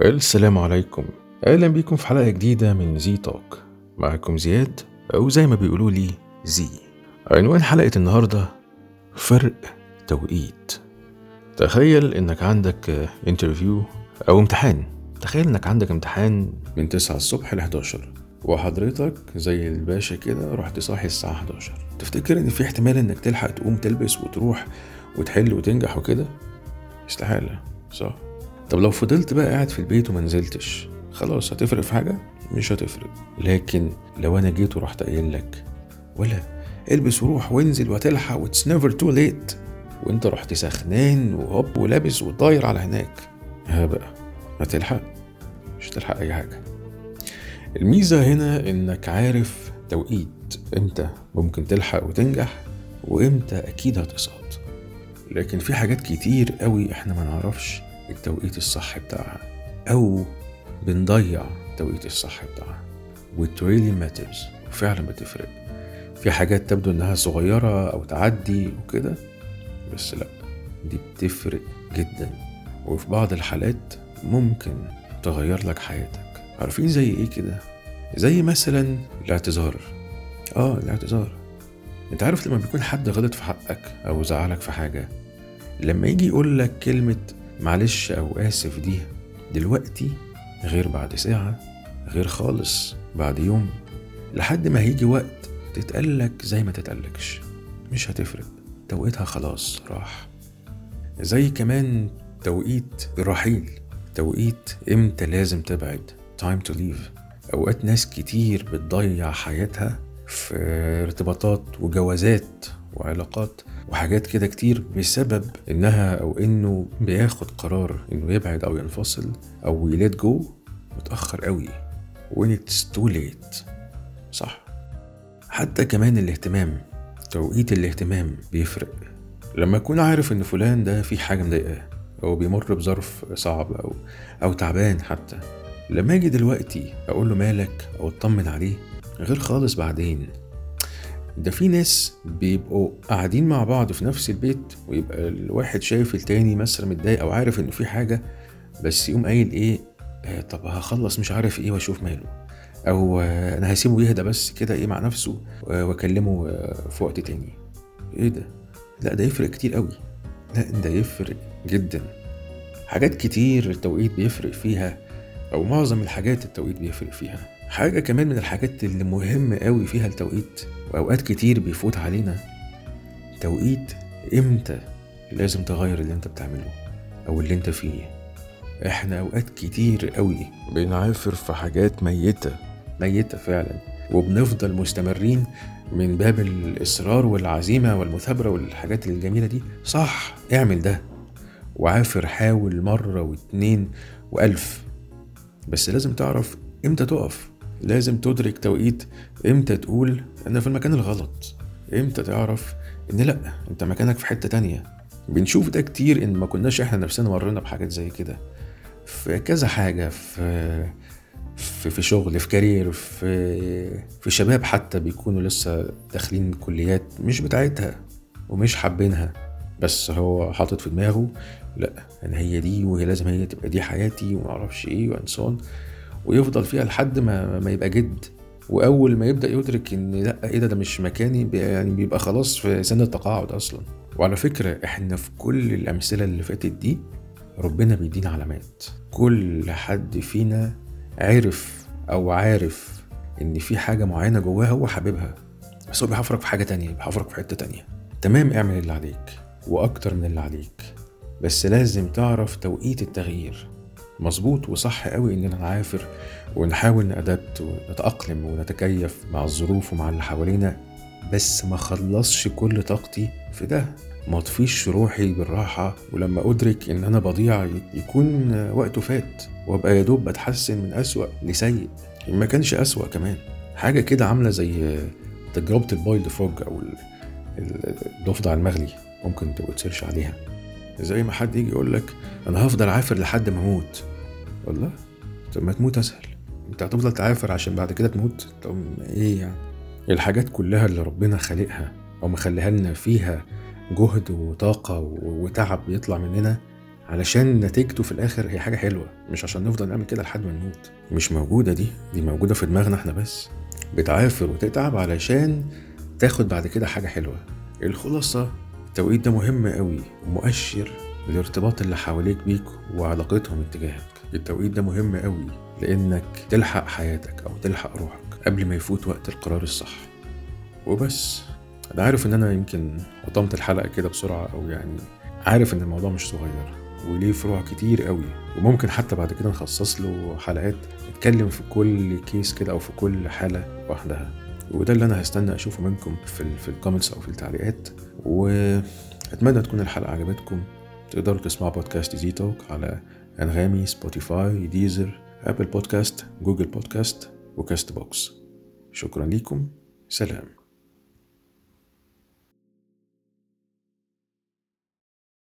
السلام عليكم. أهلا بيكم في حلقة جديدة من زي توك. معكم زياد أو زي ما بيقولوا لي زي. عنوان حلقة النهارده فرق توقيت. تخيل إنك عندك انترفيو أو امتحان. تخيل إنك عندك امتحان من 9 الصبح ل 11 وحضرتك زي الباشا كده رحت صاحي الساعة 11 تفتكر إن في احتمال إنك تلحق تقوم تلبس وتروح وتحل وتنجح وكده؟ استحالة صح؟ طب لو فضلت بقى قاعد في البيت وما نزلتش خلاص هتفرق في حاجة؟ مش هتفرق. لكن لو أنا جيت ورحت قايل لك ولا البس وروح وانزل وهتلحق و it's never too late وانت رحت سخنان وهوب ولابس وطاير على هناك ها بقى هتلحق مش هتلحق أي حاجة. الميزة هنا إنك عارف توقيت إمتى ممكن تلحق وتنجح وإمتى أكيد هتسقط لكن في حاجات كتير قوي إحنا ما نعرفش. التوقيت الصح بتاعها. أو بنضيع التوقيت الصح بتاعها. وit really matters. وفعلا بتفرق. في حاجات تبدو إنها صغيرة أو تعدي وكده بس لأ. دي بتفرق جدا. وفي بعض الحالات ممكن تغير لك حياتك. عارفين زي إيه كده؟ زي مثلا الاعتذار. آه الاعتذار. أنت عارف لما بيكون حد غلط في حقك أو زعلك في حاجة لما يجي يقول لك كلمة معلش أو آسف دي دلوقتي غير بعد ساعة غير خالص بعد يوم. لحد ما هيجي وقت تتقلك زي ما تتقلكش. مش هتفرق. توقيتها خلاص راح. زي كمان توقيت الرحيل توقيت إمتى لازم تبعد؟ Time to leave. أوقات ناس كتير بتضيع حياتها في ارتباطات وجوازات وعلاقات وحاجات كده كتير بسبب إنها أو إنه بياخد قرار إنه يبعد أو ينفصل أو يليت جو متأخر قوي. When it's too صح. حتى كمان الاهتمام توقيت الاهتمام بيفرق. لما أكون عارف إن فلان ده في حاجة مضايقاه أو بيمر بظرف صعب أو أو تعبان حتى لما أجي دلوقتي أقول له مالك أو أطمن عليه غير خالص بعدين. ده في ناس بيبقوا قاعدين مع بعض في نفس البيت ويبقى الواحد شايف التاني مثلا متضايق أو عارف إنه في حاجة بس يقوم قايل إيه آه طب هخلص مش عارف إيه وأشوف ماله. أو آه أنا هسيبه يهدى بس كده إيه مع نفسه آه وأكلمه آه في وقت تاني. إيه ده؟ لا ده يفرق كتير قوي لا ده يفرق جدا. حاجات كتير التوقيت بيفرق فيها أو معظم الحاجات التوقيت بيفرق فيها. حاجة كمان من الحاجات اللي مهم قوي فيها التوقيت واوقات كتير بيفوت علينا توقيت إمتى لازم تغير اللي أنت بتعمله أو اللي أنت فيه. إحنا أوقات كتير قوي بنعافر في حاجات ميتة. ميتة فعلا. وبنفضل مستمرين من باب الإصرار والعزيمة والمثابرة والحاجات الجميلة دي. صح اعمل ده. وعافر حاول مرة واتنين وألف. بس لازم تعرف إمتى تقف. لازم تدرك توقيت إمتى تقول أنا في المكان الغلط إمتى تعرف إن لأ أنت مكانك في حتة تانية. بنشوف ده كتير إن ما كناش إحنا نفسنا مرينا بحاجات زي كده. في كذا حاجة في في, في شغل في كارير في في شباب حتى بيكونوا لسه داخلين كليات مش بتاعتها ومش حابينها. بس هو حاطط في دماغه لأ أنا هي دي وهي لازم هي تبقى دي حياتي ومعرفش إيه وانسون ويفضل فيها لحد ما ما يبقى جد. وأول ما يبدأ يدرك إن لأ إيه ده ده مش مكاني يعني بيبقى خلاص في سن التقاعد أصلا. وعلى فكرة إحنا في كل الأمثلة اللي فاتت دي ربنا بيدينا علامات. كل حد فينا عرف أو عارف إن في حاجة معينة جواه هو حاببها بس هو بيحفرك في حاجة تانية بيحفرك في حتة تانية. تمام اعمل اللي عليك وأكتر من اللي عليك بس لازم تعرف توقيت التغيير. مظبوط وصح قوي اننا نعافر ونحاول نأدبت ونتأقلم ونتكيف مع الظروف ومع اللي حوالينا بس ما خلصش كل طاقتي في ده. ما اطفيش روحي بالراحة ولما أدرك إن أنا بضيع يكون وقته فات وأبقى يا دوب بتحسن من أسوأ لسيء. ما كانش أسوأ كمان. حاجة كده عاملة زي تجربة ال boiled frog أو الضفدع المغلي ممكن تبقى ت search عليها. زي ما حد يجي يقول لك أنا هفضل عافر لحد ما أموت. والله؟ طب ما تموت أسهل. أنت هتفضل تعافر عشان بعد كده تموت؟ طب إيه يعني؟ الحاجات كلها اللي ربنا خالقها أو مخليها لنا فيها جهد وطاقة وتعب بيطلع مننا علشان نتيجته في الآخر هي حاجة حلوة. مش عشان نفضل نعمل كده لحد ما نموت. مش موجودة دي. دي موجودة في دماغنا إحنا بس. بتعافر وتتعب علشان تاخد بعد كده حاجة حلوة. الخلاصة التوقيت ده مهم قوي ومؤشر الارتباط اللي حواليك بيك وعلاقتهم اتجاهك. التوقيت ده مهم قوي لإنك تلحق حياتك أو تلحق روحك قبل ما يفوت وقت القرار الصح. وبس أنا عارف إن أنا يمكن قطمت الحلقة كده بسرعة أو يعني عارف إن الموضوع مش صغير وليه فروع كتير قوي وممكن حتى بعد كده نخصص له حلقات نتكلم في كل case كده أو في كل حالة وحدها وده اللي أنا هستنى أشوفه منكم في ال في comments أو في التعليقات. وأتمنى تكون الحلقة عجبتكم. تقدروا تسمعوا بودكاست زي talk على أنغامي سبوتيفاي ديزر Apple Podcasts Google Podcasts و Castbox شكرا لكم سلام.